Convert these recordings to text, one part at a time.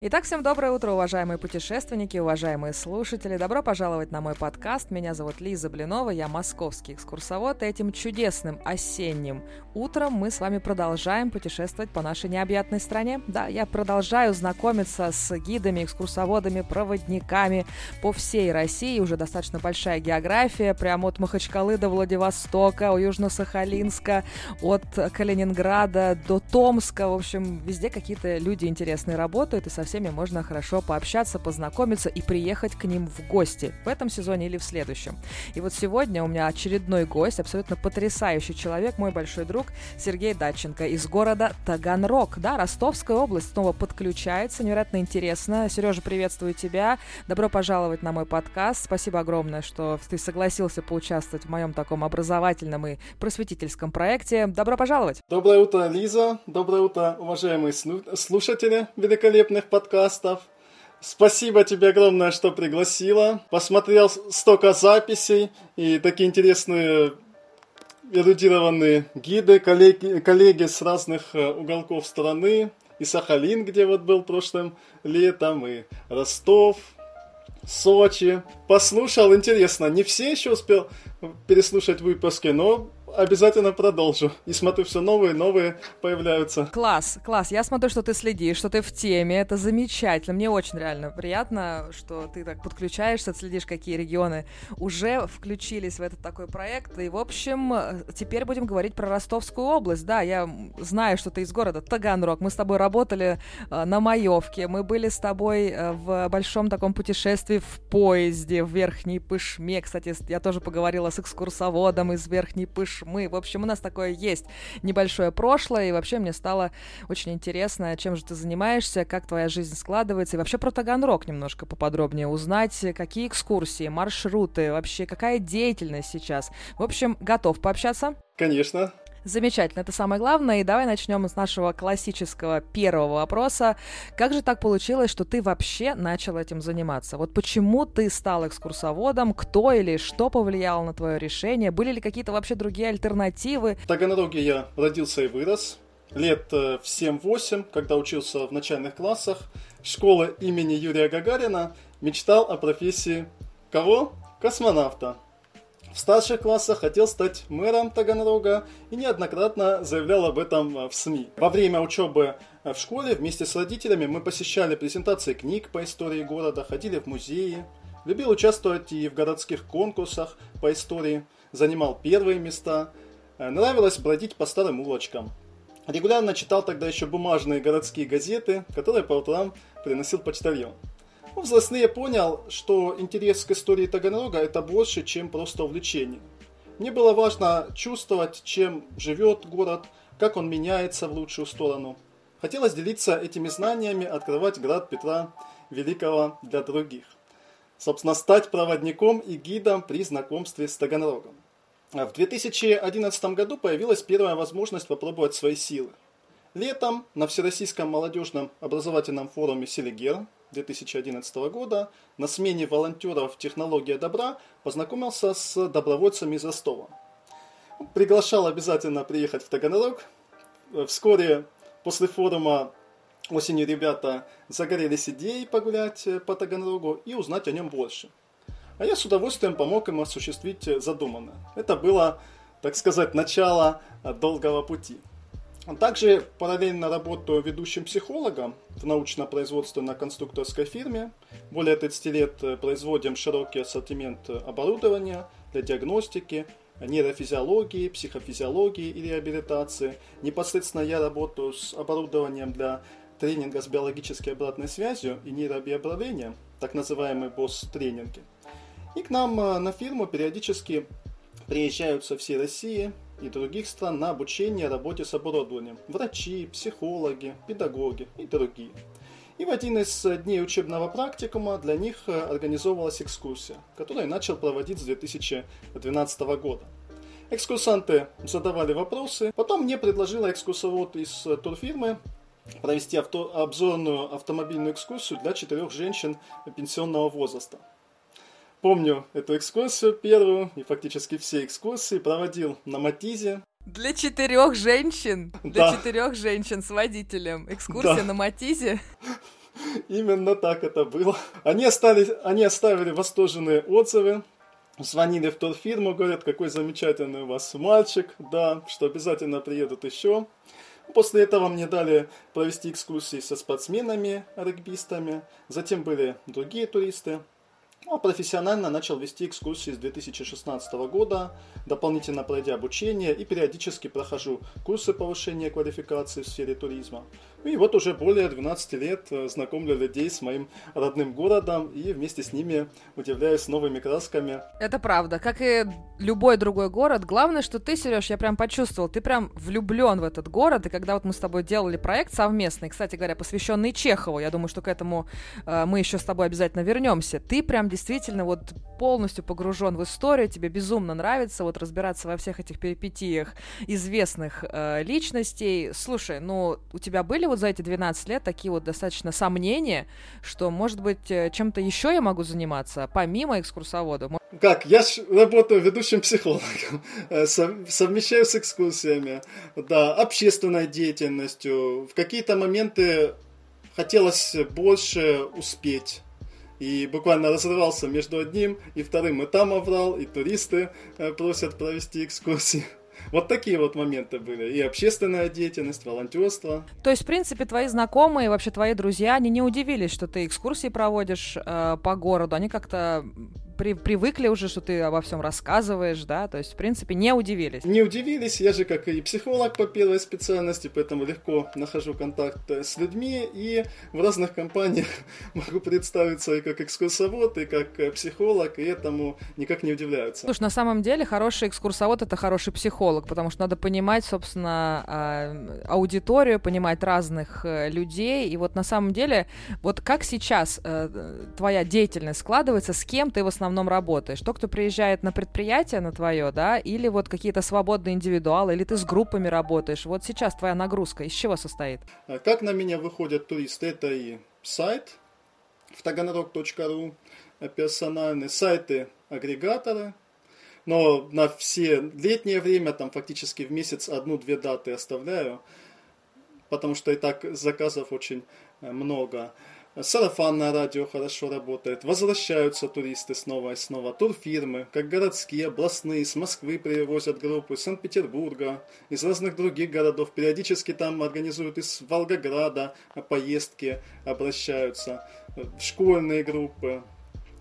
Итак, всем доброе утро, уважаемые путешественники, уважаемые слушатели. Добро пожаловать на мой подкаст. Меня зовут Лиза Блинова, я московский экскурсовод. И этим чудесным осенним утром мы с вами продолжаем путешествовать по нашей необъятной стране. Да, я продолжаю знакомиться с гидами, экскурсоводами, проводниками по всей России. Уже достаточно большая география, прямо от Махачкалы до Владивостока, у Южно-Сахалинска, от Калининграда до Томска. В общем, везде какие-то люди интересные работают, и со всеми можно хорошо пообщаться, познакомиться и приехать к ним в гости в этом сезоне или в следующем. И вот сегодня у меня очередной гость, абсолютно потрясающий человек, мой большой друг Сергей Датченко из города Таганрог. Да, Ростовская область снова подключается, невероятно интересно. Сережа, приветствую тебя. Добро пожаловать на мой подкаст. Спасибо огромное, что ты согласился поучаствовать в моем таком образовательном и просветительском проекте. Добро пожаловать! Доброе утро, Лиза. Доброе утро, уважаемые слушатели великолепных подкастов подкастов. Спасибо тебе огромное, что пригласила. Посмотрел столько записей и такие интересные эрудированные гиды, коллеги, коллеги с разных э, уголков страны. И Сахалин, где вот был прошлым летом, и Ростов, Сочи. Послушал, интересно, не все еще успел переслушать выпуски, но обязательно продолжу. И смотрю, все новые, новые появляются. Класс, класс. Я смотрю, что ты следишь, что ты в теме. Это замечательно. Мне очень реально приятно, что ты так подключаешься, следишь, какие регионы уже включились в этот такой проект. И, в общем, теперь будем говорить про Ростовскую область. Да, я знаю, что ты из города Таганрог. Мы с тобой работали э, на Маевке. Мы были с тобой э, в большом таком путешествии в поезде в Верхней Пышме. Кстати, я тоже поговорила с экскурсоводом из Верхней Пышмы мы. В общем, у нас такое есть небольшое прошлое, и вообще мне стало очень интересно, чем же ты занимаешься, как твоя жизнь складывается, и вообще про Таганрог немножко поподробнее узнать, какие экскурсии, маршруты, вообще какая деятельность сейчас. В общем, готов пообщаться? Конечно. Замечательно, это самое главное. И давай начнем с нашего классического первого вопроса. Как же так получилось, что ты вообще начал этим заниматься? Вот почему ты стал экскурсоводом? Кто или что повлияло на твое решение? Были ли какие-то вообще другие альтернативы? В Таганроге я родился и вырос. Лет э, в 7-8, когда учился в начальных классах, школы имени Юрия Гагарина, мечтал о профессии кого? Космонавта. В старших классах хотел стать мэром Таганрога и неоднократно заявлял об этом в СМИ. Во время учебы в школе вместе с родителями мы посещали презентации книг по истории города, ходили в музеи, любил участвовать и в городских конкурсах по истории, занимал первые места, нравилось бродить по старым улочкам. Регулярно читал тогда еще бумажные городские газеты, которые по утрам приносил почтальон. Ну, взрослее понял, что интерес к истории Таганрога это больше, чем просто увлечение. Мне было важно чувствовать, чем живет город, как он меняется в лучшую сторону. Хотелось делиться этими знаниями, открывать град Петра Великого для других. Собственно, стать проводником и гидом при знакомстве с Таганрогом. В 2011 году появилась первая возможность попробовать свои силы. Летом на Всероссийском молодежном образовательном форуме «Селигер» 2011 года на смене волонтеров «Технология добра» познакомился с добровольцами из Ростова. Приглашал обязательно приехать в Таганрог. Вскоре после форума осенью ребята загорелись идеей погулять по Таганрогу и узнать о нем больше. А я с удовольствием помог им осуществить задуманное. Это было, так сказать, начало долгого пути. Также параллельно работаю ведущим психологом в научно-производственно-конструкторской фирме. Более 30 лет э, производим широкий ассортимент оборудования для диагностики, нейрофизиологии, психофизиологии и реабилитации. Непосредственно я работаю с оборудованием для тренинга с биологической обратной связью и нейробиоправлением, так называемые БОС-тренинги. И к нам э, на фирму периодически приезжают со всей России и других стран на обучение работе с оборудованием. Врачи, психологи, педагоги и другие. И в один из дней учебного практикума для них э, организовывалась экскурсия, которую я начал проводить с 2012 года. Экскурсанты задавали вопросы, потом мне предложила экскурсовод из э, турфирмы провести авто, обзорную автомобильную экскурсию для четырех женщин пенсионного возраста. Помню эту экскурсию первую и фактически все экскурсии проводил на Матизе. Для четырех женщин? Для да. четырех женщин с водителем. Экскурсия да. на Матизе? Именно так это было. Они, остались, они оставили восторженные отзывы, звонили в турфирму, говорят, какой замечательный у вас мальчик, да, что обязательно приедут еще. После этого мне дали провести экскурсии со спортсменами, регбистами, затем были другие туристы. Ну, а профессионально начал вести экскурсии с 2016 года, дополнительно пройдя обучение и периодически прохожу курсы повышения квалификации в сфере туризма. И вот уже более 12 лет э, знакомлю людей с моим родным городом и вместе с ними удивляюсь новыми красками. Это правда. Как и любой другой город, главное, что ты, Сереж, я прям почувствовал, ты прям влюблен в этот город. И когда вот мы с тобой делали проект совместный, кстати говоря, посвященный Чехову, я думаю, что к этому э, мы еще с тобой обязательно вернемся. Ты прям действительно вот полностью погружен в историю, тебе безумно нравится вот разбираться во всех этих перипетиях известных э, личностей. Слушай, ну у тебя были вот за эти 12 лет такие вот достаточно сомнения, что, может быть, э, чем-то еще я могу заниматься, помимо экскурсовода? Как? Я работаю ведущим психологом, э, совмещаю с экскурсиями, да, общественной деятельностью. В какие-то моменты хотелось больше успеть. И буквально разрывался между одним и вторым. И там оврал, и туристы э, просят провести экскурсии. Вот такие вот моменты были. И общественная деятельность, волонтерство. То есть, в принципе, твои знакомые, вообще твои друзья, они не удивились, что ты экскурсии проводишь э, по городу. Они как-то при, привыкли уже, что ты обо всем рассказываешь, да, то есть, в принципе, не удивились. Не удивились, я же как и психолог по первой специальности, поэтому легко нахожу контакт э, с людьми и в разных компаниях могу представиться и как экскурсовод, и как э, психолог, и этому никак не удивляются. Слушай, на самом деле хороший экскурсовод — это хороший психолог, потому что надо понимать, собственно, а, аудиторию, понимать разных э, людей, и вот на самом деле, вот как сейчас твоя деятельность складывается, с кем ты в основном основном работаешь? Тот, кто приезжает на предприятие на твое, да, или вот какие-то свободные индивидуалы, или ты с группами работаешь? Вот сейчас твоя нагрузка из чего состоит? А как на меня выходят туристы? Это и сайт в taganrog.ru, персональные сайты агрегаторы, но на все летнее время, там фактически в месяц одну-две даты оставляю, потому что и так заказов очень э, много. Сарафанное радио хорошо работает. Возвращаются туристы снова и снова. Турфирмы, как городские, областные, с Москвы привозят группы, из Санкт-Петербурга, из разных других городов. Периодически там организуют из Волгограда поездки, обращаются. Школьные группы.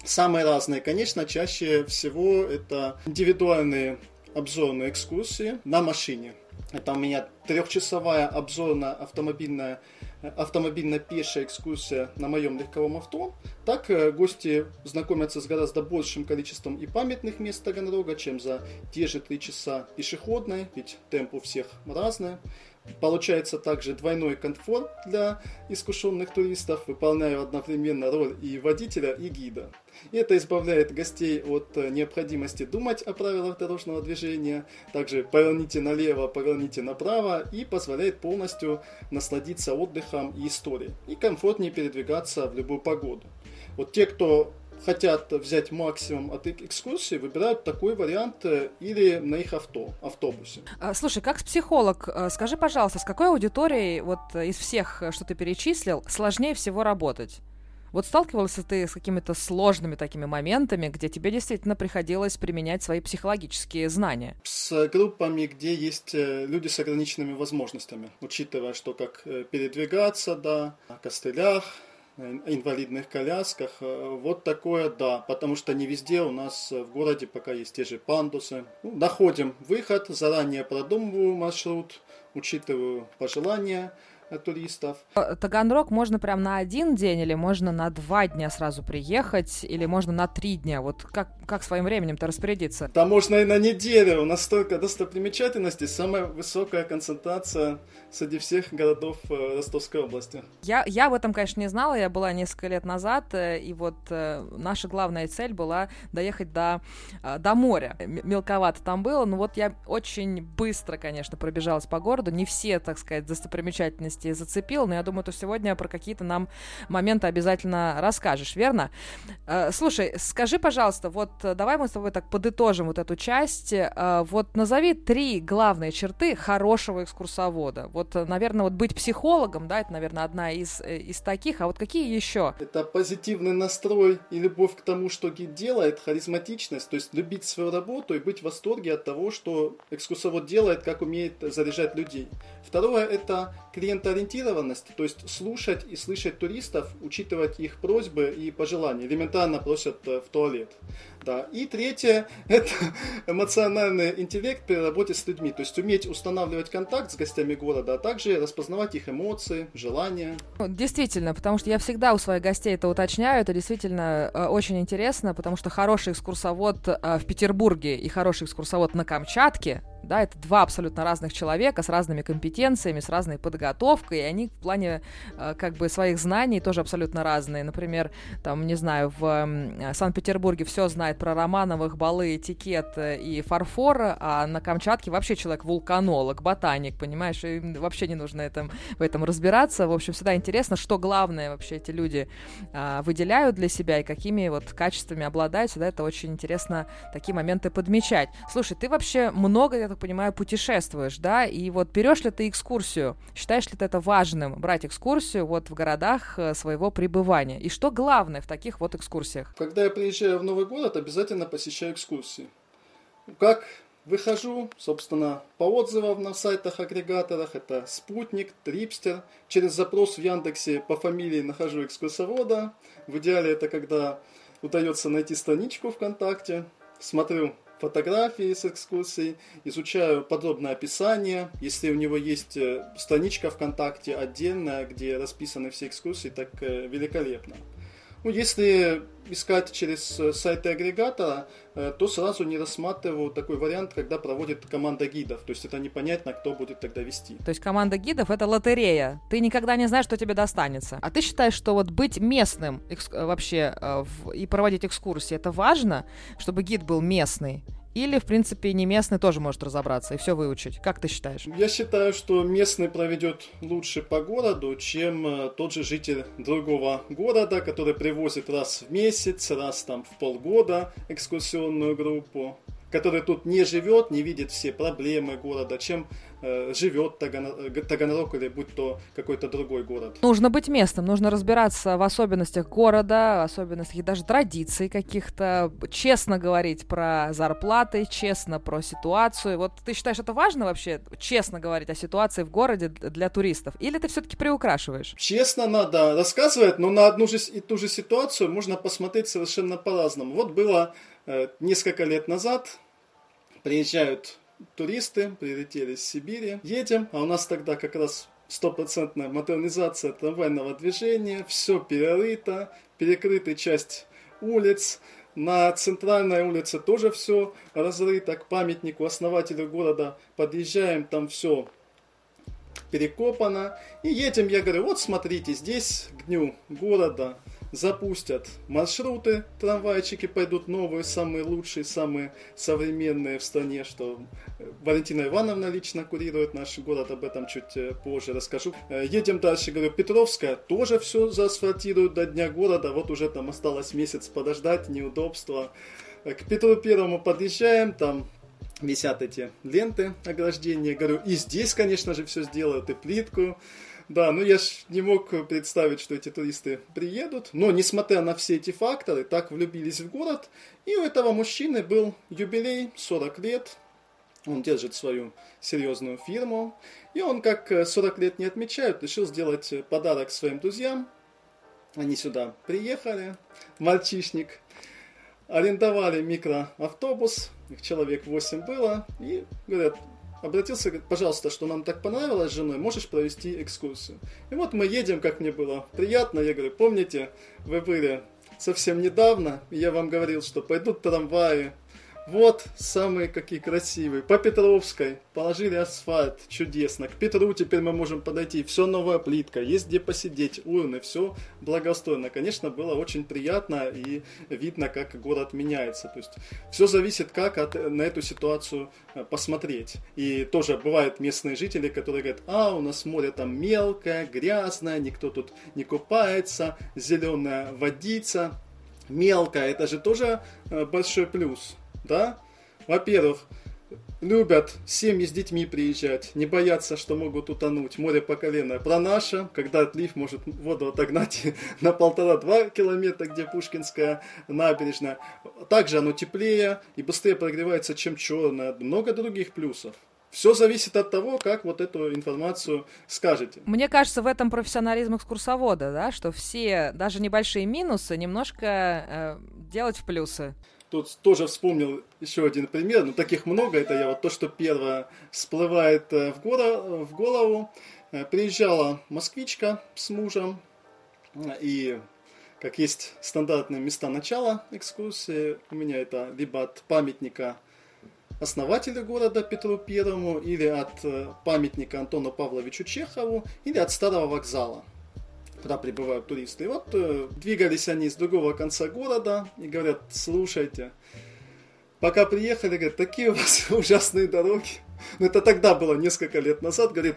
Самые разные. Конечно, чаще всего это индивидуальные обзорные экскурсии на машине. Это у меня трехчасовая обзорная автомобильная автомобильно-пешая экскурсия на моем легковом авто, так э, гости знакомятся с гораздо большим количеством и памятных мест Таганрога, чем за те же три часа пешеходной, ведь темп у всех разный. Получается также двойной комфорт для искушенных туристов, выполняя одновременно роль и водителя, и гида. Это избавляет гостей от э, необходимости думать о правилах дорожного движения, также поверните налево, поверните направо и позволяет полностью насладиться отдыхом и историей и комфортнее передвигаться в любую погоду. Вот те, кто хотят взять максимум от экскурсии, выбирают такой вариант э, или на их авто, автобусе. А, слушай, как психолог, э, скажи, пожалуйста, с какой аудиторией вот э, из всех, что ты перечислил, сложнее всего работать? Вот сталкивался ты с какими-то сложными такими моментами, где тебе действительно приходилось применять свои психологические знания? С группами, где есть люди с ограниченными возможностями, учитывая, что как передвигаться, да, на костылях, инвалидных колясках. Э, вот такое, да, потому что не везде у нас в городе пока есть те же пандусы. Ну, находим выход, заранее продумываю маршрут, учитываю пожелания туристов. Э, Таганрог можно прям на один день или можно на два дня сразу приехать, или можно на три дня? Вот как, как своим временем-то распорядиться? Да можно и на неделю. У нас столько достопримечательностей, самая высокая концентрация среди всех городов э, Ростовской области. Я, я об этом, конечно, не знала, я была несколько лет назад, э, и вот наша главная цель была доехать до, до моря. Мелковато там было, но вот я очень быстро, конечно, пробежалась по городу, не все, так сказать, достопримечательности частности зацепил, но я думаю, что сегодня про какие-то нам моменты обязательно расскажешь, верно? Э, слушай, скажи, пожалуйста, вот э, давай мы с тобой так подытожим вот эту часть. Э, вот назови три главные черты хорошего экскурсовода. Вот, наверное, вот быть психологом, да, это, наверное, одна из, из таких, а вот какие еще? Это позитивный настрой и любовь к тому, что гид делает, харизматичность, то есть любить свою работу и быть в восторге от того, что экскурсовод делает, как умеет заряжать людей. Второе – это клиентоориентированность, то есть слушать и слышать туристов, учитывать их просьбы и пожелания. Элементарно просят э, в туалет. Да. И третье – это эмоциональный интеллект при работе с людьми, то есть уметь устанавливать контакт с гостями города, а также распознавать их эмоции, желания. Действительно, потому что я всегда у своих гостей это уточняю, это действительно э, очень интересно, потому что хороший экскурсовод э, в Петербурге и хороший экскурсовод на Камчатке да, это два абсолютно разных человека с разными компетенциями, с разной подготовкой, и они в плане э, как бы своих знаний тоже абсолютно разные. Например, там, не знаю, в Санкт-Петербурге все знает про Романовых, балы, этикет э, и фарфор, а на Камчатке вообще человек вулканолог, ботаник, понимаешь, и вообще не нужно этом, в этом разбираться. В общем, всегда интересно, что главное вообще эти люди а, выделяют для себя и какими вот качествами обладают. Всегда это очень интересно такие моменты подмечать. Слушай, ты вообще много, я так понимаю, путешествуешь, да, и вот берешь ли ты экскурсию, считаешь ли ты это важным, брать экскурсию вот в городах э, своего пребывания? И что главное в таких вот экскурсиях? Когда я приезжаю в новый город, обязательно посещаю экскурсии. Как Выхожу, собственно, по отзывам на сайтах-агрегаторах. Это Спутник, Трипстер. Через запрос в Яндексе по фамилии нахожу экскурсовода. В идеале это когда удается найти страничку ВКонтакте. Смотрю фотографии с экскурсий, изучаю подробное описание. Если у него есть э, страничка ВКонтакте отдельная, где расписаны все экскурсии, так э, великолепно. Ну, если искать через э, сайты агрегатора, то сразу не рассматриваю такой вариант, когда проводит команда гидов. То есть это непонятно, кто будет тогда вести. То есть команда гидов это лотерея. Ты никогда не знаешь, что тебе достанется. А ты считаешь, что вот быть местным вообще и проводить экскурсии это важно, чтобы гид был местный? Или, в принципе, не местный тоже может разобраться и все выучить? Как ты считаешь? Я считаю, что местный проведет лучше по городу, чем э, тот же житель другого города, который привозит раз в месяц, раз там в полгода экскурсионную группу который тут не живет, не видит все проблемы города, чем живет Таганрог, Таганрог или будь то какой-то другой город. Нужно быть местным, нужно разбираться в особенностях города, особенностях и даже традиций каких-то, честно говорить про зарплаты, честно про ситуацию. Вот ты считаешь, это важно вообще, честно говорить о ситуации в городе для туристов? Или ты все-таки приукрашиваешь? Честно надо рассказывать, но на одну же и ту же ситуацию можно посмотреть совершенно по-разному. Вот было Э, несколько лет назад приезжают туристы, прилетели с Сибири, едем, а у нас тогда как раз стопроцентная модернизация трамвайного движения, все перерыто, перекрыта часть улиц, на центральной улице тоже все разрыто, к памятнику основателю города подъезжаем, там все перекопано, и едем, я говорю, вот смотрите, здесь к дню города запустят маршруты, трамвайчики пойдут новые, самые лучшие, самые современные в стране, что Валентина Ивановна лично курирует наш город, об этом чуть э, позже расскажу. Э, едем дальше, говорю, Петровская тоже все заасфальтируют до Дня города, вот уже там осталось месяц подождать, неудобства. Э, к Петру Первому подъезжаем, там висят эти ленты ограждения, говорю, и здесь, конечно же, все сделают, и плитку, да, ну я ж не мог представить, что эти туристы приедут. Но, несмотря на все эти факторы, так влюбились в город. И у этого мужчины был юбилей, 40 лет. Он держит свою серьезную фирму. И он, как 40 лет не отмечают, решил сделать подарок своим друзьям. Они сюда приехали, мальчишник, арендовали микроавтобус, их человек 8 было, и говорят, обратился, пожалуйста, что нам так понравилось с женой, можешь провести экскурсию. И вот мы едем, как мне было приятно, я говорю, помните, вы были совсем недавно, и я вам говорил, что пойдут трамваи, Вот самые какие красивые. По Петровской положили асфальт, чудесно. К Петру теперь мы можем подойти. Все новая плитка, есть где посидеть, урны, все благоустроено. Конечно, было очень приятно и видно, как город меняется. То есть все зависит, как от, на эту ситуацию э, посмотреть. И тоже бывают местные жители, которые говорят, а, у нас море там мелкое, грязное, никто тут не купается, зеленая водица мелкая. Это же тоже э, большой плюс да, во-первых, любят семьи с детьми приезжать, не боятся, что могут утонуть, море по колено. Про наше, когда отлив может воду отогнать на полтора-два километра, где Пушкинская набережная. Также оно теплее и быстрее прогревается, чем черное. Много других плюсов. Все зависит от того, как вот эту информацию скажете. Мне кажется, в этом профессионализм экскурсовода, да, что все, даже небольшие минусы, немножко э, делать в плюсы. Тут тоже вспомнил еще один пример, но таких много, это я вот то, что первое всплывает э, в, горо, в голову. Э, приезжала москвичка с мужем, и как есть стандартные места начала экскурсии, у меня это либо от памятника основателя города Петру Первому, или от э, памятника Антону Павловичу Чехову, или от старого вокзала куда прибывают туристы. И вот э, двигались они с другого конца города и говорят, слушайте, пока приехали, говорят, такие у вас ужасные дороги. Но это тогда было, несколько лет назад, говорит,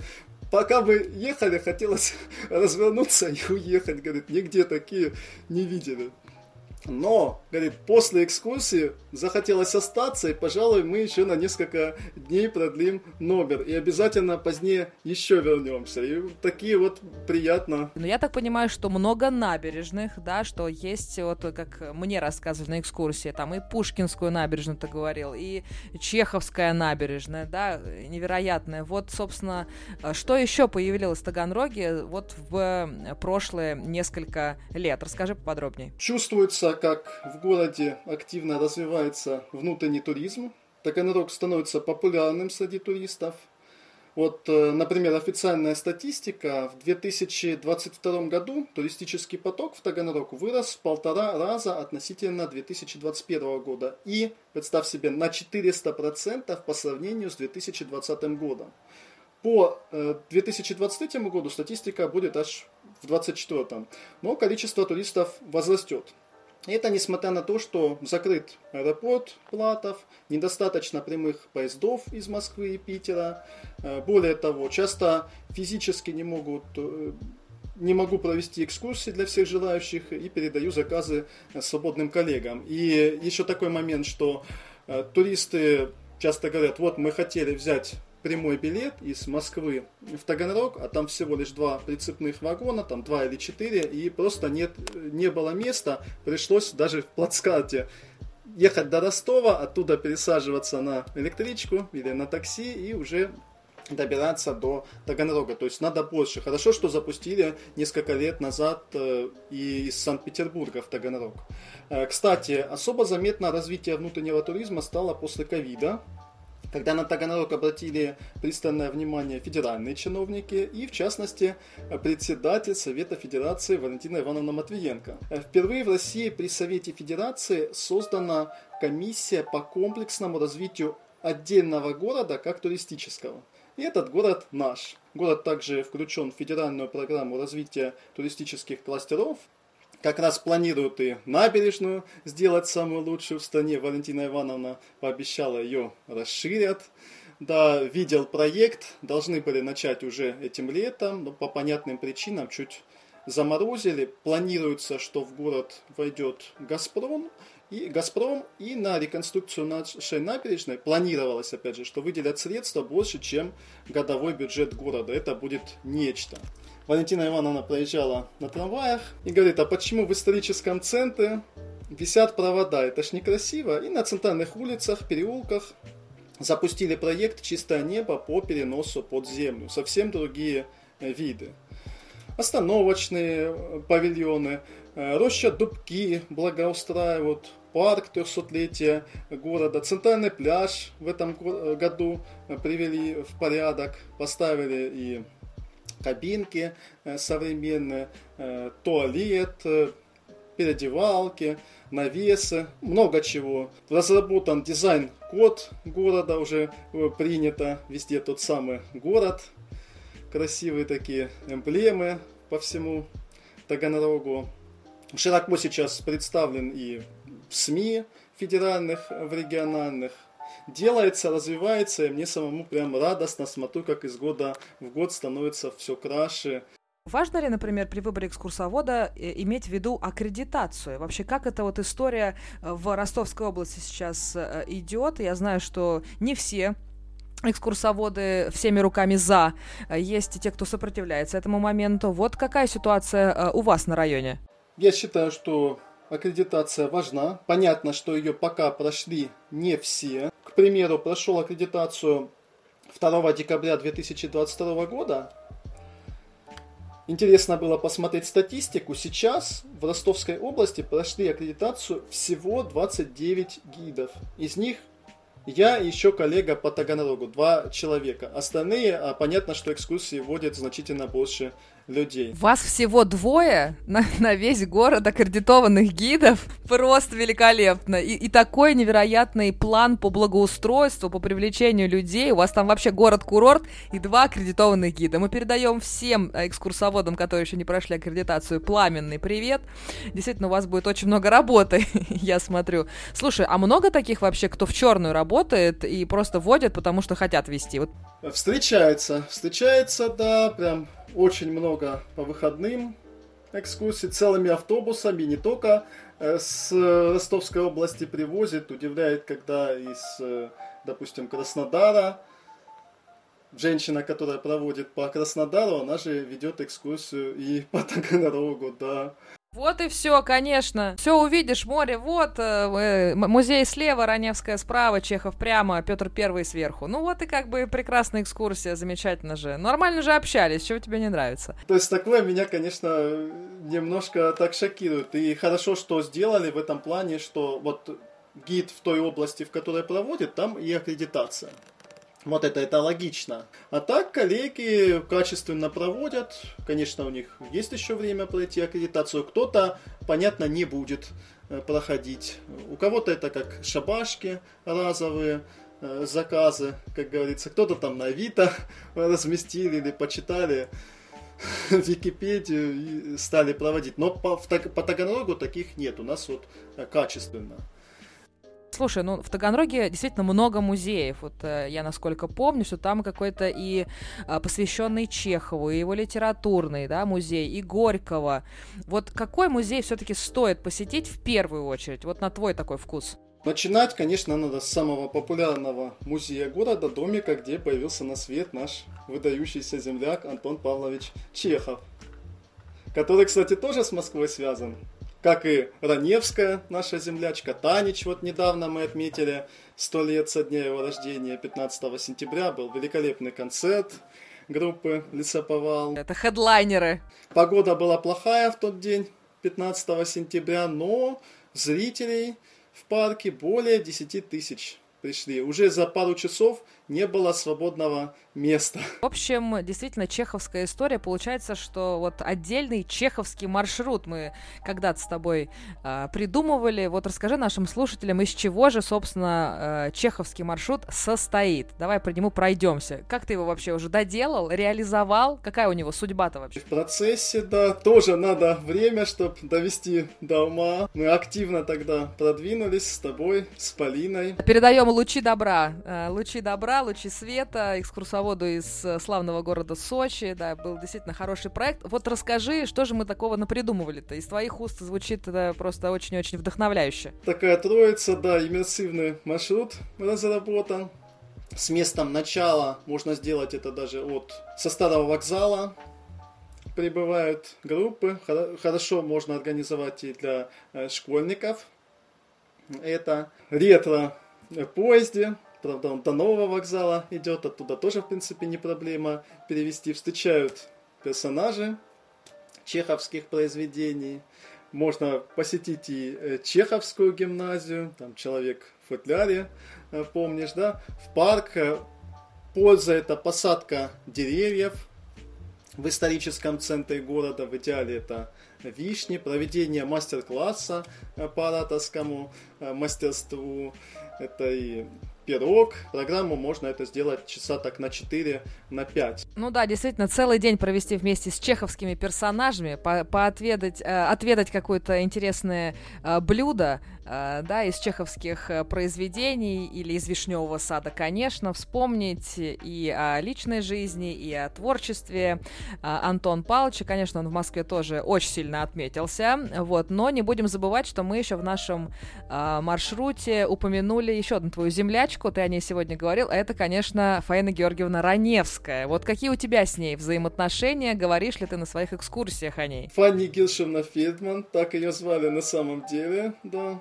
пока мы ехали, хотелось развернуться и уехать, говорит, нигде такие не видели. Но, говорит, после экскурсии захотелось остаться, и, пожалуй, мы еще на несколько дней продлим номер. И обязательно позднее еще вернемся. И такие вот приятно. Но я так понимаю, что много набережных, да, что есть, вот как мне рассказывали на экскурсии, там и Пушкинскую набережную ты говорил, и Чеховская набережная, да, невероятная. Вот, собственно, что еще появилось в Таганроге вот в прошлые несколько лет? Расскажи поподробнее. Чувствуется как в городе активно развивается внутренний туризм, Таганрог становится популярным среди туристов. Вот, э, например, официальная статистика. В 2022 году туристический поток в Таганрог вырос в полтора раза относительно 2021 года. И, представь себе, на 400% по сравнению с 2020 годом. По 2023 э, году статистика будет аж в 2024. Но количество туристов возрастет. Это несмотря на то, что закрыт аэропорт Платов, недостаточно прямых поездов из Москвы и Питера. Э, более того, часто физически не могут э, не могу провести экскурсии для всех желающих и передаю заказы свободным коллегам. И еще такой момент, что э, туристы часто говорят, вот мы хотели взять прямой билет из Москвы в Таганрог, а там всего лишь два прицепных вагона, там два или четыре, и просто нет, не было места, пришлось даже в плацкарте ехать до Ростова, оттуда пересаживаться на электричку или на такси и уже добираться до Таганрога. То есть надо больше. Хорошо, что запустили несколько лет назад э, и из Санкт-Петербурга в Таганрог. Э, кстати, особо заметно развитие внутреннего туризма стало после ковида когда на Таганрог обратили пристальное внимание федеральные чиновники и, в частности, председатель Совета Федерации Валентина Ивановна Матвиенко. Впервые в России при Совете Федерации создана комиссия по комплексному развитию отдельного города как туристического. И этот город наш. Город также включен в федеральную программу развития туристических кластеров, как раз планируют и набережную сделать самую лучшую в стране. Валентина Ивановна пообещала ее расширят. Да, видел проект, должны были начать уже этим летом, но по понятным причинам чуть заморозили. Планируется, что в город войдет «Газпром», и «Газпром» и на реконструкцию нашей набережной планировалось, опять же, что выделят средства больше, чем годовой бюджет города. Это будет нечто. Валентина Ивановна проезжала на трамваях и говорит, а почему в историческом центре висят провода? Это ж некрасиво. И на центральных улицах, переулках запустили проект «Чистое небо» по переносу под землю. Совсем другие э, виды. Остановочные э, павильоны, э, роща Дубки благоустраивают, парк 300-летия города, центральный пляж в этом году привели в порядок, поставили и кабинки э, современные, э, туалет, э, переодевалки, навесы, много чего. Разработан дизайн-код города, уже принято везде тот самый город. Красивые такие эмблемы по всему Таганрогу. Широко сейчас представлен и в СМИ федеральных, в региональных. Делается, развивается, и мне самому прям радостно смотрю, как из года в год становится все краше. Важно ли, например, при выборе экскурсовода э, иметь в виду аккредитацию? Вообще, как эта вот история э, в Ростовской области сейчас э, идет? Я знаю, что не все экскурсоводы всеми руками за, есть и те, кто сопротивляется этому моменту. Вот какая ситуация у вас на районе? Я считаю, что аккредитация важна. Понятно, что ее пока прошли не все. К примеру, прошел аккредитацию 2 декабря 2022 года Интересно было посмотреть статистику. Сейчас в Ростовской области прошли аккредитацию всего 29 гидов. Из них я и еще коллега по Таганрогу, два человека. Остальные, а понятно, что экскурсии вводят значительно больше людей. Вас всего двое на, на весь город аккредитованных гидов. Просто великолепно. И, и такой невероятный план по благоустройству, по привлечению людей. У вас там вообще город-курорт и два аккредитованных гида. Мы передаем всем э, экскурсоводам, которые еще не прошли аккредитацию, пламенный привет. Действительно, у вас будет очень много работы, я смотрю. Слушай, а много таких вообще, кто в черную работает и просто водят, потому что хотят вести? Вот. Встречается, встречается, да, прям очень много по выходным экскурсий, целыми автобусами, не только э, с Ростовской области привозят. Удивляет, когда из, э, допустим, Краснодара женщина, которая проводит по Краснодару, она же ведет экскурсию и по Таганрогу, да. Вот и все, конечно. Все увидишь, море, вот, э, музей слева, Раневская справа, Чехов прямо, Петр Первый сверху. Ну вот и как бы прекрасная экскурсия, замечательно же. Нормально же общались, чего тебе не нравится? То есть такое меня, конечно, немножко так шокирует. И хорошо, что сделали в этом плане, что вот гид в той области, в которой проводит, там и аккредитация. Вот это, это логично. А так коллеги качественно проводят. Конечно, у них есть еще время пройти аккредитацию. Кто-то, понятно, не будет э, проходить. У кого-то это как шабашки разовые, э, заказы, как говорится. Кто-то там на Авито разместили или почитали Википедию и стали проводить. Но по, по Таганрогу таких нет. У нас вот э, качественно. Слушай, ну в Таганроге действительно много музеев. Вот э, я насколько помню, что там какой-то и э, посвященный Чехову, и его литературный, да, музей, и Горького. Вот какой музей все-таки стоит посетить в первую очередь? Вот на твой такой вкус. Начинать, конечно, надо с самого популярного музея города, домика, где появился на свет наш выдающийся земляк Антон Павлович Чехов, который, кстати, тоже с Москвой связан как и Раневская, наша землячка, Танич, вот недавно мы отметили сто лет со дня его рождения, 15 сентября, был великолепный концерт группы Лесоповал. Это хедлайнеры. Погода была плохая в тот день, 15 сентября, но зрителей в парке более 10 тысяч пришли. Уже за пару часов не было свободного места. В общем, действительно, чеховская история. Получается, что вот отдельный чеховский маршрут мы когда-то с тобой э, придумывали. Вот расскажи нашим слушателям, из чего же, собственно, э, чеховский маршрут состоит. Давай по нему пройдемся. Как ты его вообще уже доделал, реализовал? Какая у него судьба-то вообще? В процессе, да, тоже надо время, чтобы довести до ума. Мы активно тогда продвинулись с тобой, с Полиной. Передаем лучи добра. Э, лучи добра лучи света, экскурсоводу из э, славного города Сочи. Да, был действительно хороший проект. Вот расскажи, что же мы такого напридумывали-то? Из твоих уст звучит это просто очень-очень вдохновляюще. Такая троица, да, иммерсивный маршрут разработан. С местом начала можно сделать это даже от со старого вокзала, прибывают группы. Хорошо можно организовать и для э, школьников. Это ретро поезде, Правда, до нового вокзала идет, оттуда тоже, в принципе, не проблема перевести. Встречают персонажи чеховских произведений. Можно посетить и э, чеховскую гимназию, там человек в футляре, э, помнишь, да? В парк. Э, польза это посадка деревьев в историческом центре города. В идеале это вишни, проведение мастер-класса по ораторскому мастерству. Это и пирог. Программу можно это сделать часа так на 4, на 5. Ну да, действительно, целый день провести вместе с чеховскими персонажами, по поотведать, э, отведать какое-то интересное э, блюдо, да, из чеховских э, произведений или из «Вишневого сада», конечно, вспомнить и о личной жизни, и о творчестве э, Антон Павловича. Конечно, он в Москве тоже очень сильно отметился, вот, но не будем забывать, что мы еще в нашем маршруте упомянули еще одну твою землячку, ты о ней сегодня говорил, а это, конечно, Фаина Георгиевна Раневская. Вот какие у тебя с ней взаимоотношения, говоришь ли ты на своих экскурсиях о ней? Фанни Гилшевна Фельдман, так ее звали на самом деле, да.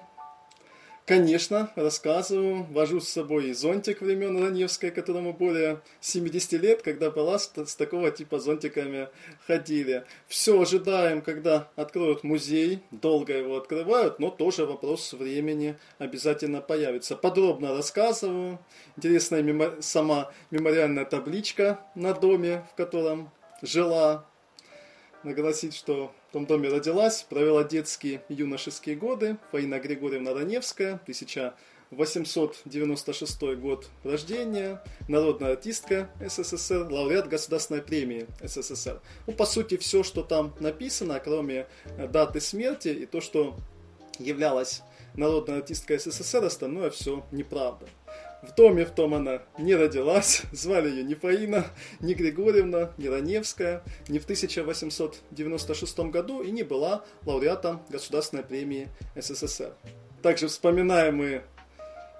Конечно, рассказываю. Вожу с собой зонтик времен Раневской, которому более 70 лет, когда была с, с такого типа зонтиками ходили. Все ожидаем, когда откроют музей. Долго его открывают, но тоже вопрос времени обязательно появится. Подробно рассказываю. Интересная мемо- сама мемориальная табличка на доме, в котором жила. Нагласить, что в том доме родилась, провела детские юношеские годы. Фаина Григорьевна Раневская, 1896 год рождения, народная артистка СССР, лауреат Государственной премии СССР. Ну, по сути, все, что там написано, кроме э, даты смерти и то, что являлась народной артисткой СССР, остальное все неправда. В доме в том она не родилась, звали ее ни Фаина, ни Григорьевна, ни Раневская, ни в 1896 году и не была лауреатом Государственной премии СССР. Также вспоминаем мы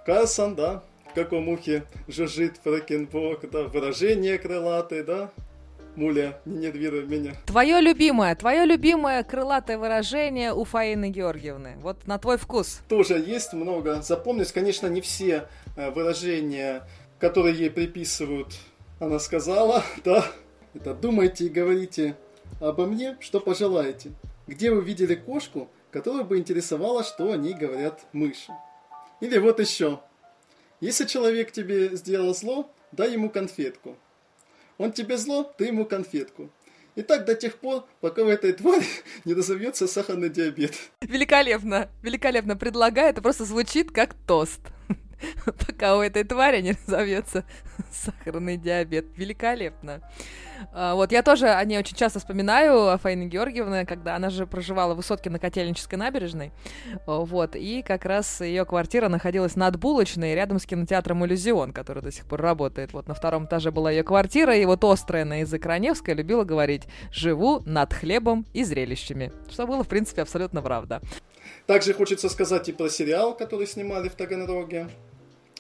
Карсон, да, в каком ухе жужжит Фрэкенбург, да, выражение крылатые, да, Муля, не нервируй меня. Твое любимое, твое любимое крылатое выражение у Фаины Георгиевны. Вот на твой вкус. Тоже есть много. Запомнить, конечно, не все выражения, которые ей приписывают, она сказала, да. Это думайте и говорите обо мне, что пожелаете. Где вы видели кошку, которая бы интересовала, что о ней говорят мыши? Или вот еще. Если человек тебе сделал зло, дай ему конфетку. Он тебе зло, ты ему конфетку. И так до тех пор, пока у этой твари не разовьется сахарный диабет. Великолепно, великолепно предлагаю, это просто звучит как тост. Пока у этой твари не разовьется сахарный диабет. Великолепно. А, вот, я тоже о ней очень часто вспоминаю, о Фаине Георгиевне, когда она же проживала в высотке на Котельнической набережной, вот, и как раз ее квартира находилась над булочной, рядом с кинотеатром «Иллюзион», который до сих пор работает. Вот на втором этаже была ее квартира, и вот острая на язык Раневская любила говорить «живу над хлебом и зрелищами», что было, в принципе, абсолютно правда. Также хочется сказать и про сериал, который снимали в Таганроге.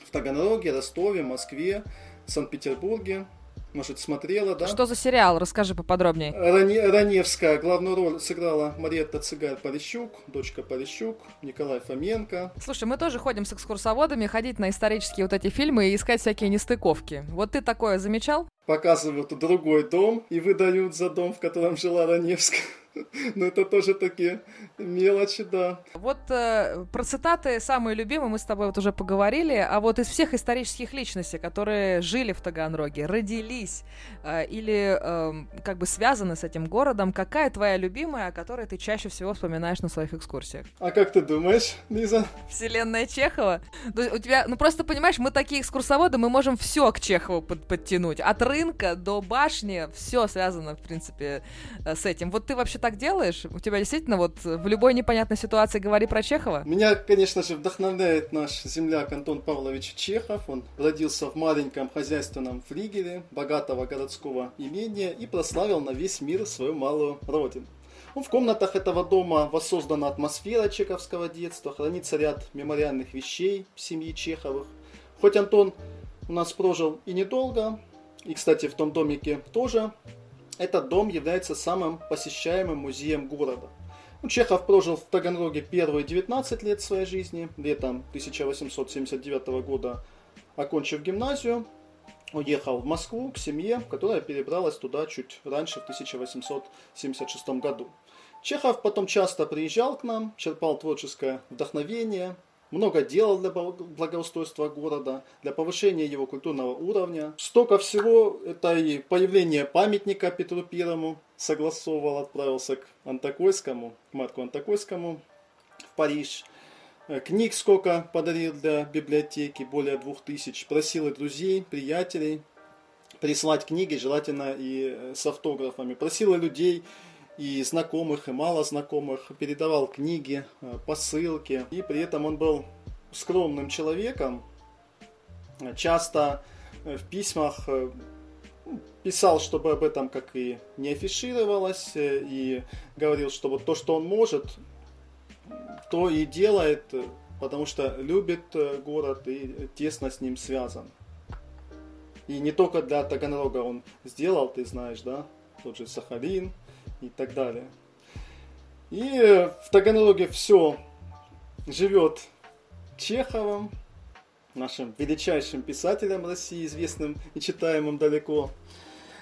В Таганроге, Ростове, Москве, Санкт-Петербурге. Может, смотрела, да? Что за сериал? Расскажи поподробнее. Ране... Раневская. Главную роль сыграла Мариетта Цыгаль-Полищук, дочка Полищук, Николай Фоменко. Слушай, мы тоже ходим с экскурсоводами, ходить на исторические вот эти фильмы и искать всякие нестыковки. Вот ты такое замечал? Показывают другой дом и выдают за дом, в котором жила Раневская. Но это тоже такие мелочи, да. Вот э, про цитаты самые любимые мы с тобой вот уже поговорили, а вот из всех исторических личностей, которые жили в Таганроге, родились э, или э, как бы связаны с этим городом, какая твоя любимая, о которой ты чаще всего вспоминаешь на своих экскурсиях? А как ты думаешь, Лиза? Вселенная Чехова? У тебя, ну просто понимаешь, мы такие экскурсоводы, мы можем все к Чехову под подтянуть. От рынка до башни, все связано, в принципе, э, с этим. Вот ты вообще так делаешь? У тебя действительно вот в любой непонятной ситуации говори про Чехова? Меня, конечно же, вдохновляет наш земляк Антон Павлович Чехов. Он родился в маленьком хозяйственном флигеле богатого городского имения и прославил на весь мир свою малую родину. В комнатах этого дома воссоздана атмосфера чеховского детства, хранится ряд мемориальных вещей семьи Чеховых. Хоть Антон у нас прожил и недолго, и, кстати, в том домике тоже этот дом является самым посещаемым музеем города. Ну, Чехов прожил в Таганроге первые 19 лет своей жизни, летом 1879 года окончив гимназию, уехал в Москву к семье, которая перебралась туда чуть раньше, в 1876 году. Чехов потом часто приезжал к нам, черпал творческое вдохновение много делал для благоустройства города, для повышения его культурного уровня. Столько всего, это и появление памятника Петру Первому согласовывал, отправился к Антокойскому, к Марку Антокойскому в Париж. Э, книг сколько подарил для библиотеки, более двух тысяч. Просил и друзей, приятелей прислать книги, желательно и э, с автографами. Просил и людей, и знакомых, и мало знакомых, передавал книги, э, посылки. И при этом он был скромным человеком. Часто в письмах писал, чтобы об этом как и не афишировалось, и говорил, что вот то, что он может, то и делает, потому что любит город и тесно с ним связан. И не только для Таганрога он сделал, ты знаешь, да, тот же Сахалин, и так далее. И в Таганроге все живет Чеховым, нашим величайшим писателем России, известным и читаемым далеко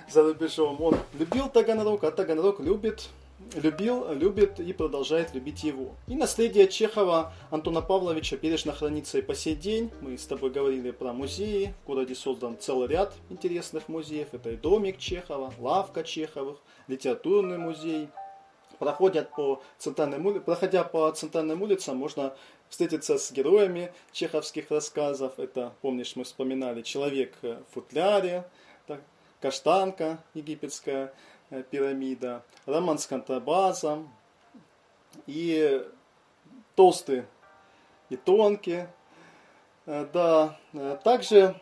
за рубежом. Он любил Таганрог, а Таганрог любит, любил, любит и продолжает любить его. И наследие Чехова Антона Павловича бережно хранится и по сей день. Мы с тобой говорили про музеи. В городе создан целый ряд интересных музеев. Это и домик Чехова, лавка Чеховых, литературный музей. Проходят по центральным, проходя по центральным улицам, можно встретиться с героями чеховских рассказов. Это, помнишь, мы вспоминали «Человек в футляре», так, «Каштанка» египетская э, пирамида, роман с контрабасом и толстый и тонкий. Э, да, э, также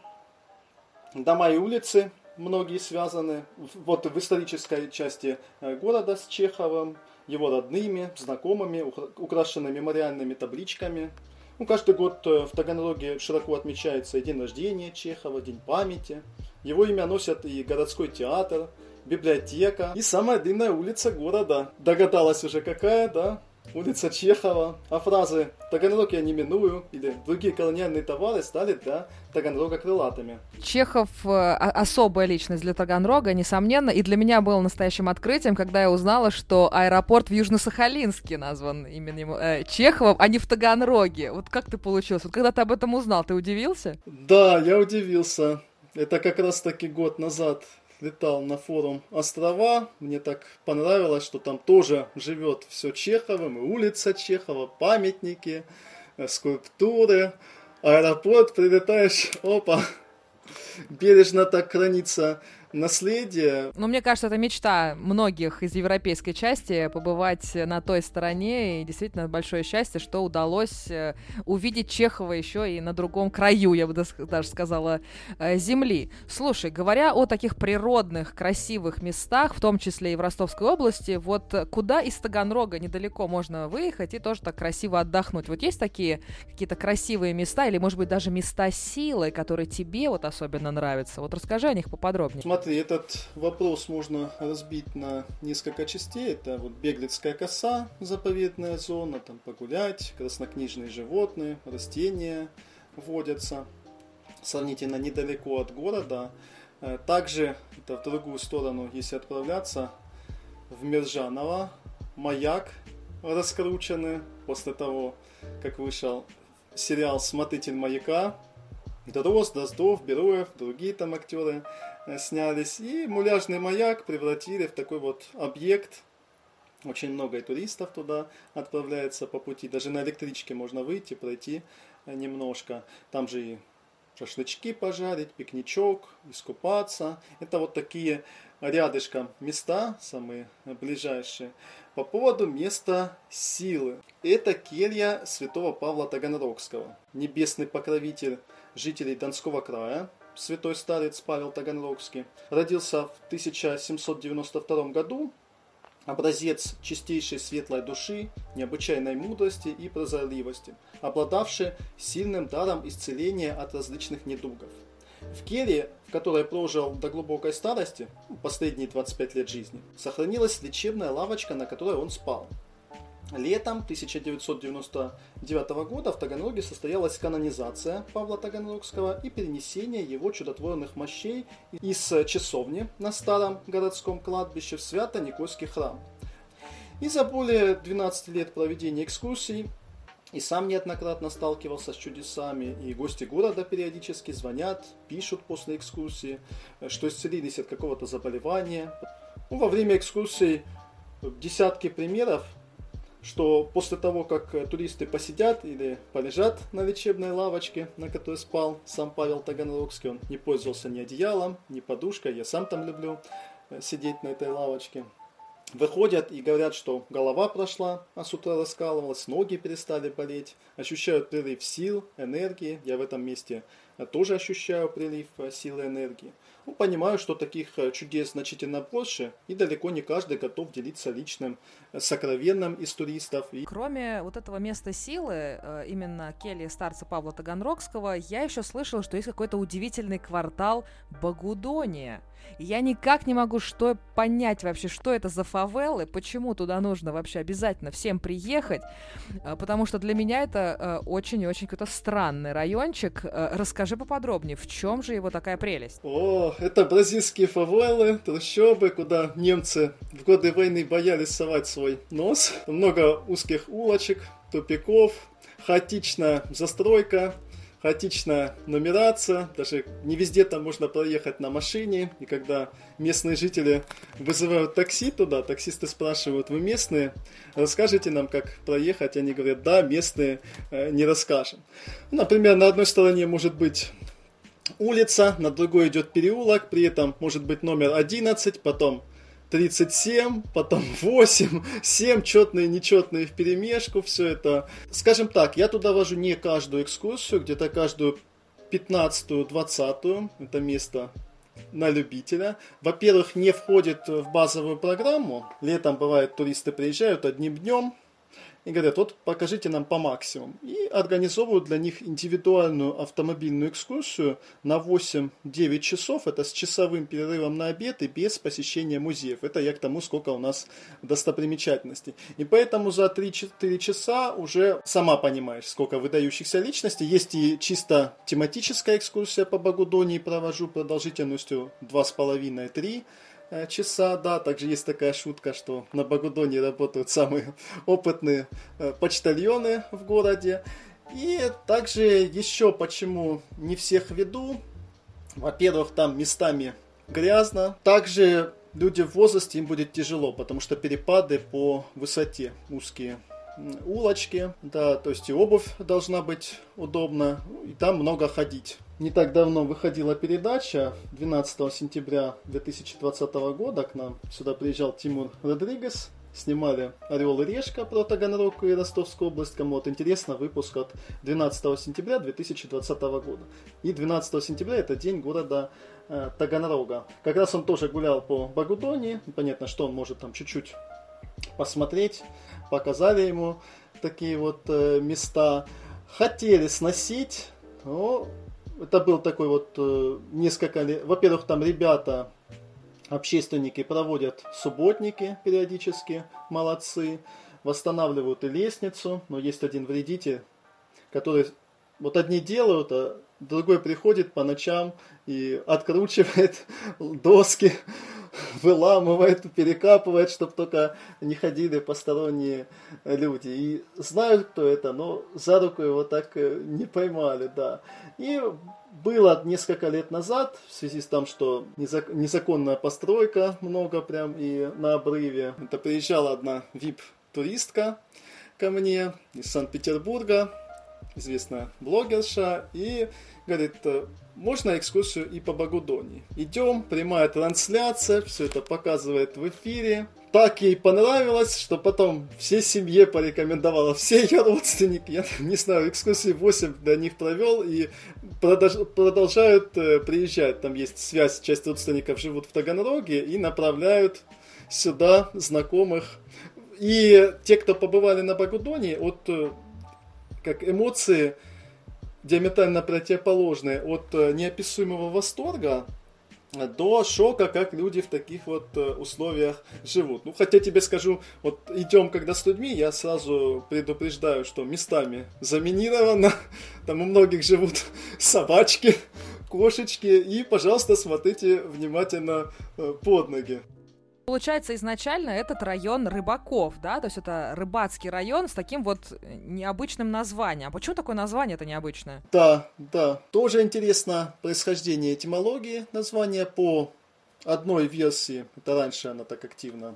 дома и улицы многие связаны вот в исторической части города с Чеховым, его родными, знакомыми, украшены мемориальными табличками. Ну, каждый год э, в Таганроге широко отмечается и день рождения Чехова, день памяти. Его имя носят и городской театр, библиотека и самая длинная улица города. Догадалась уже какая, да? Улица Чехова, а фразы «Таганрог я не миную» или «Другие колониальные товары» стали для Таганрога крылатыми. Чехов э, особая личность для Таганрога, несомненно, и для меня было настоящим открытием, когда я узнала, что аэропорт в Южно-Сахалинске назван именем э, Чехова, а не в Таганроге. Вот как ты получился? Вот когда ты об этом узнал, ты удивился? Да, я удивился. Это как раз таки год назад летал на форум острова. Мне так понравилось, что там тоже живет все Чеховым, и улица Чехова, памятники, э, скульптуры, аэропорт, прилетаешь, опа, бережно так хранится наследие. Ну, мне кажется, это мечта многих из европейской части побывать на той стороне. И действительно большое счастье, что удалось э, увидеть Чехова еще и на другом краю, я бы даже сказала, э, земли. Слушай, говоря о таких природных, красивых местах, в том числе и в Ростовской области, вот куда из Таганрога недалеко можно выехать и тоже так красиво отдохнуть? Вот есть такие какие-то красивые места или, может быть, даже места силы, которые тебе вот особенно нравятся? Вот расскажи о них поподробнее. Смотри, Смотри, этот вопрос можно разбить на несколько частей. Это вот Беглицкая коса, заповедная зона, там погулять, краснокнижные животные, растения водятся сравнительно недалеко от города. Э, также это в другую сторону, если отправляться, в Мержаново, маяк раскрученный после того, как вышел сериал «Смотритель маяка», Дрозд, Дроздов, Бероев, другие там актеры Э, снялись. И муляжный маяк превратили в такой вот объект. Очень много туристов туда отправляется по пути. Даже на электричке можно выйти, пройти э, немножко. Там же и шашлычки пожарить, пикничок, искупаться. Это вот такие рядышком места, самые ближайшие. По поводу места силы. Это келья святого Павла Таганрогского, небесный покровитель жителей Донского края, святой старец Павел Таганрогский, родился в 1792 году, образец чистейшей светлой души, необычайной мудрости и прозорливости, обладавший сильным даром исцеления от различных недугов. В Кере, в которой прожил до глубокой старости, последние 25 лет жизни, сохранилась лечебная лавочка, на которой он спал – Летом 1999 года в Таганроге состоялась канонизация Павла Таганрогского и перенесение его чудотворных мощей из часовни на старом городском кладбище в Свято-Никольский храм. И за более 12 лет проведения экскурсий и сам неоднократно сталкивался с чудесами, и гости города периодически звонят, пишут после экскурсии, что исцелились от какого-то заболевания. Ну, во время экскурсий десятки примеров, что после того, как э, туристы посидят или полежат на лечебной лавочке, на которой спал сам Павел Таганрогский, он не пользовался ни одеялом, ни подушкой, я сам там люблю э, сидеть на этой лавочке – выходят и говорят, что голова прошла, а с утра раскалывалась, ноги перестали болеть, ощущают прилив сил, энергии. Я в этом месте тоже ощущаю прилив э, силы энергии. Ну, понимаю, что таких э, чудес значительно больше, и далеко не каждый готов делиться личным, э, сокровенным из туристов. Кроме вот этого места силы, именно кельи старца Павла Таганрогского, я еще слышал, что есть какой-то удивительный квартал Багудония. Я никак не могу что понять вообще, что это за фавелы, почему туда нужно вообще обязательно всем приехать, а, потому что для меня это а, очень-очень какой-то странный райончик. А, расскажи поподробнее, в чем же его такая прелесть? О, это бразильские фавелы, трущобы, куда немцы в годы войны боялись совать свой нос. Много узких улочек, тупиков, хаотичная застройка, хаотичная нумерация, даже не везде там можно проехать на машине, и когда местные жители вызывают такси туда, таксисты спрашивают, вы местные, расскажите нам, как проехать, они говорят, да, местные, э, не расскажем. Например, на одной стороне может быть улица, на другой идет переулок, при этом может быть номер 11, потом 37, потом 8, 7 четные, нечетные в перемешку, все это. Скажем так, я туда вожу не каждую экскурсию, где-то каждую 15-20, это место на любителя. Во-первых, не входит в базовую программу. Летом бывает туристы приезжают одним днем, и говорят, вот покажите нам по максимуму. И организовывают для них индивидуальную автомобильную экскурсию на 8-9 часов. Это с часовым перерывом на обед и без посещения музеев. Это я к тому, сколько у нас достопримечательностей. И поэтому за 3-4 часа уже сама понимаешь, сколько выдающихся личностей. Есть и чисто тематическая экскурсия по Багудонии провожу продолжительностью 2,5-3 Э, часа, да, также есть такая шутка, что на Багудоне работают самые опытные э, почтальоны в городе. И также еще почему не всех веду. Во-первых, там местами грязно. Также люди в возрасте им будет тяжело, потому что перепады по высоте узкие улочки, да, то есть и обувь должна быть удобна, и там много ходить. Не так давно выходила передача, 12 сентября 2020 года к нам сюда приезжал Тимур Родригес, снимали «Орел и решка» про Таганрог и Ростовскую область. Кому вот интересно, выпуск от 12 сентября 2020 года. И 12 сентября это день города э, Таганрога. Как раз он тоже гулял по Багудоне. Понятно, что он может там чуть-чуть посмотреть. Показали ему такие вот э, места. Хотели сносить, но это был такой вот э, несколько лет. Во-первых, там ребята, общественники проводят субботники периодически, молодцы, восстанавливают и лестницу, но есть один вредитель, который вот одни делают, а другой приходит по ночам и откручивает доски, выламывает, перекапывает, чтобы только не ходили посторонние люди. И знают, кто это, но за руку его так э, не поймали, да. И было несколько лет назад, в связи с тем, что незаконная постройка много прям и на обрыве. Это приезжала одна вип-туристка ко мне из Санкт-Петербурга, известная блогерша, и говорит, «Э, можно экскурсию и по Багудоне. Идем, прямая трансляция, все это показывает в эфире. Так ей понравилось, что потом всей семье порекомендовала, все ее родственники, я не знаю, экскурсии 8 для них провел и продолжают э, приезжать. Там есть связь, часть родственников живут в Таганроге и направляют сюда знакомых. И те, кто побывали на Багудоне, от э, как эмоции диаметрально противоположные от э, неописуемого восторга до шока, как люди в таких вот э, условиях живут. Ну, хотя тебе скажу, вот идем когда с людьми, я сразу предупреждаю, что местами заминировано, там у многих живут собачки, кошечки, и, пожалуйста, смотрите внимательно э, под ноги. Получается, изначально этот район рыбаков, да, то есть это рыбацкий район с таким вот необычным названием. А почему такое название это необычное? Да, да. Тоже интересно происхождение этимологии названия по одной версии. Это раньше она так активно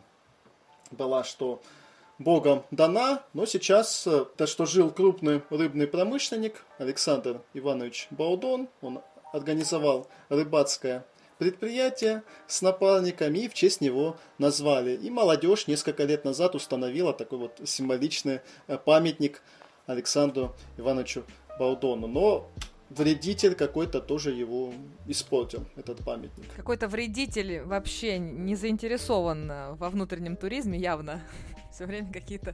была, что Богом дана, но сейчас, э, то, что жил крупный рыбный промышленник Александр Иванович Баудон, он организовал рыбацкое предприятие с напарниками в честь него назвали. И молодежь несколько лет назад установила такой вот символичный э, памятник Александру Ивановичу Баудону. Но вредитель какой-то тоже его испортил, этот памятник. Какой-то вредитель вообще не заинтересован э, во внутреннем туризме явно. Все время какие-то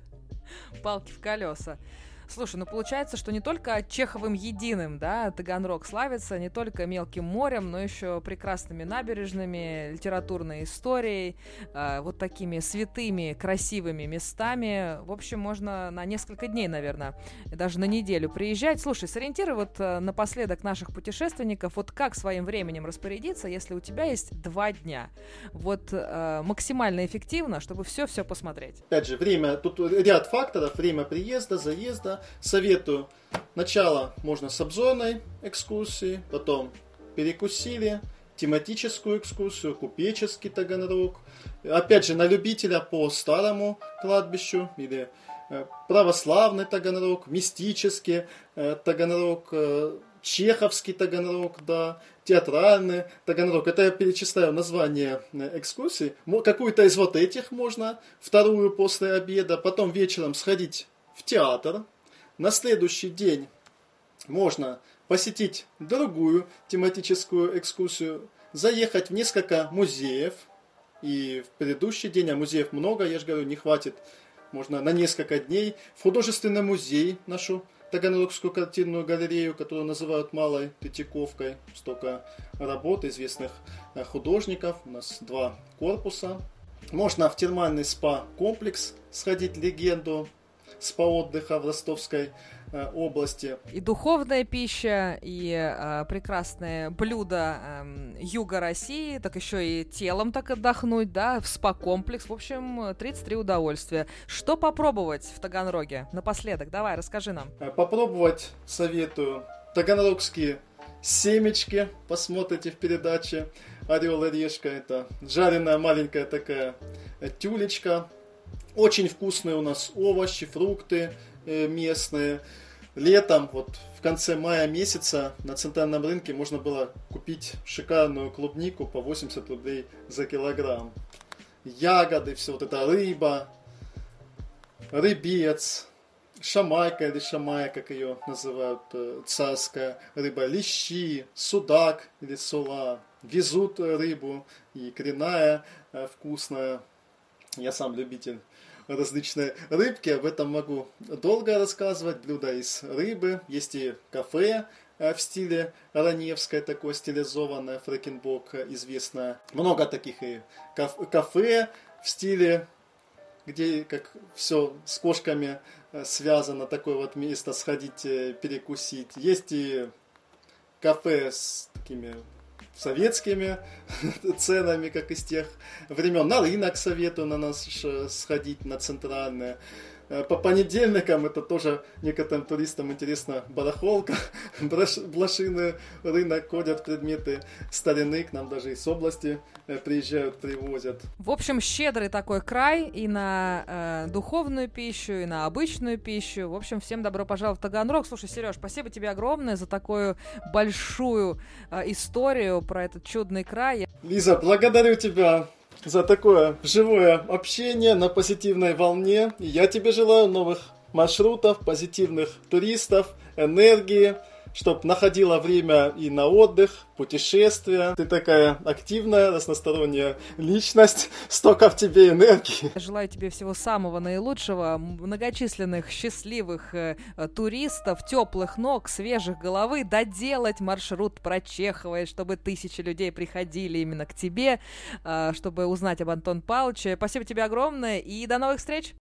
палки в колеса. Слушай, ну получается, что не только Чеховым единым, да, Таганрог славится, не только мелким морем, но еще прекрасными набережными, литературной историей, э, вот такими святыми, красивыми местами. В общем, можно на несколько дней, наверное, даже на неделю приезжать. Слушай, сориентируй вот э, напоследок наших путешественников, вот как своим временем распорядиться, если у тебя есть два дня. Вот э, максимально эффективно, чтобы все-все посмотреть. Опять же, время, тут ряд факторов, время приезда, заезда, Советую. Начало можно с обзорной экскурсии, потом перекусили, тематическую экскурсию, купеческий Таганрог. Опять же, на любителя по старому кладбищу или э, православный Таганрог, мистический э, Таганрог, э, чеховский Таганрог, да, театральный Таганрог. Это я перечисляю название экскурсий. Какую-то из вот этих можно, вторую после обеда, потом вечером сходить в театр, на следующий день можно посетить другую тематическую экскурсию, заехать в несколько музеев. И в предыдущий день, а музеев много, я же говорю, не хватит, можно на несколько дней. В художественный музей нашу Таганрогскую картинную галерею, которую называют Малой Третьяковкой. Столько работ известных э, художников. У нас два корпуса. Можно в термальный спа-комплекс сходить, легенду спа-отдыха в Ростовской э, области. И духовная пища, и э, прекрасные блюда э, юга России, так еще и телом так отдохнуть, да, в спа-комплекс. В общем, 33 удовольствия. Что попробовать в Таганроге? Напоследок, давай, расскажи нам. Э, попробовать советую таганрогские семечки, посмотрите в передаче «Орел и решка». Это жареная маленькая такая тюлечка, очень вкусные у нас овощи, фрукты э, местные. Летом, вот в конце мая месяца на центральном рынке можно было купить шикарную клубнику по 80 рублей за килограмм. Ягоды, все вот это рыба, рыбец, шамайка или шамая, как ее называют, э, царская рыба, лещи, судак или сула. Везут рыбу и коренная, э, вкусная. Я сам любитель различные рыбки. Об этом могу долго рассказывать. Блюда из рыбы. Есть и кафе э, в стиле Раневское, такое стилизованное, фрекенбок известное. Много таких и кафе в стиле, где как все с кошками э, связано, такое вот место сходить э, перекусить. Есть и кафе с такими советскими ценами, как из тех времен. На рынок советую на нас сходить, на центральное. Э, по понедельникам это тоже некоторым туристам интересно барахолка, блошиный рынок, ходят предметы старины, к нам даже из области э, приезжают, привозят. В общем, щедрый такой край и на э, духовную пищу, и на обычную пищу. В общем, всем добро пожаловать в Таганрог. Слушай, Сереж, спасибо тебе огромное за такую большую э, историю про этот чудный край. Лиза, благодарю тебя за такое живое общение на позитивной волне. я тебе желаю новых маршрутов, позитивных туристов, энергии, чтобы находила время и на отдых, путешествия. Ты такая активная, разносторонняя личность, столько в тебе энергии. Желаю тебе всего самого наилучшего, многочисленных счастливых э, туристов, теплых ног, свежих головы, доделать маршрут про Чехова, чтобы тысячи людей приходили именно к тебе, э, чтобы узнать об Антон Павловиче. Спасибо тебе огромное и до новых встреч!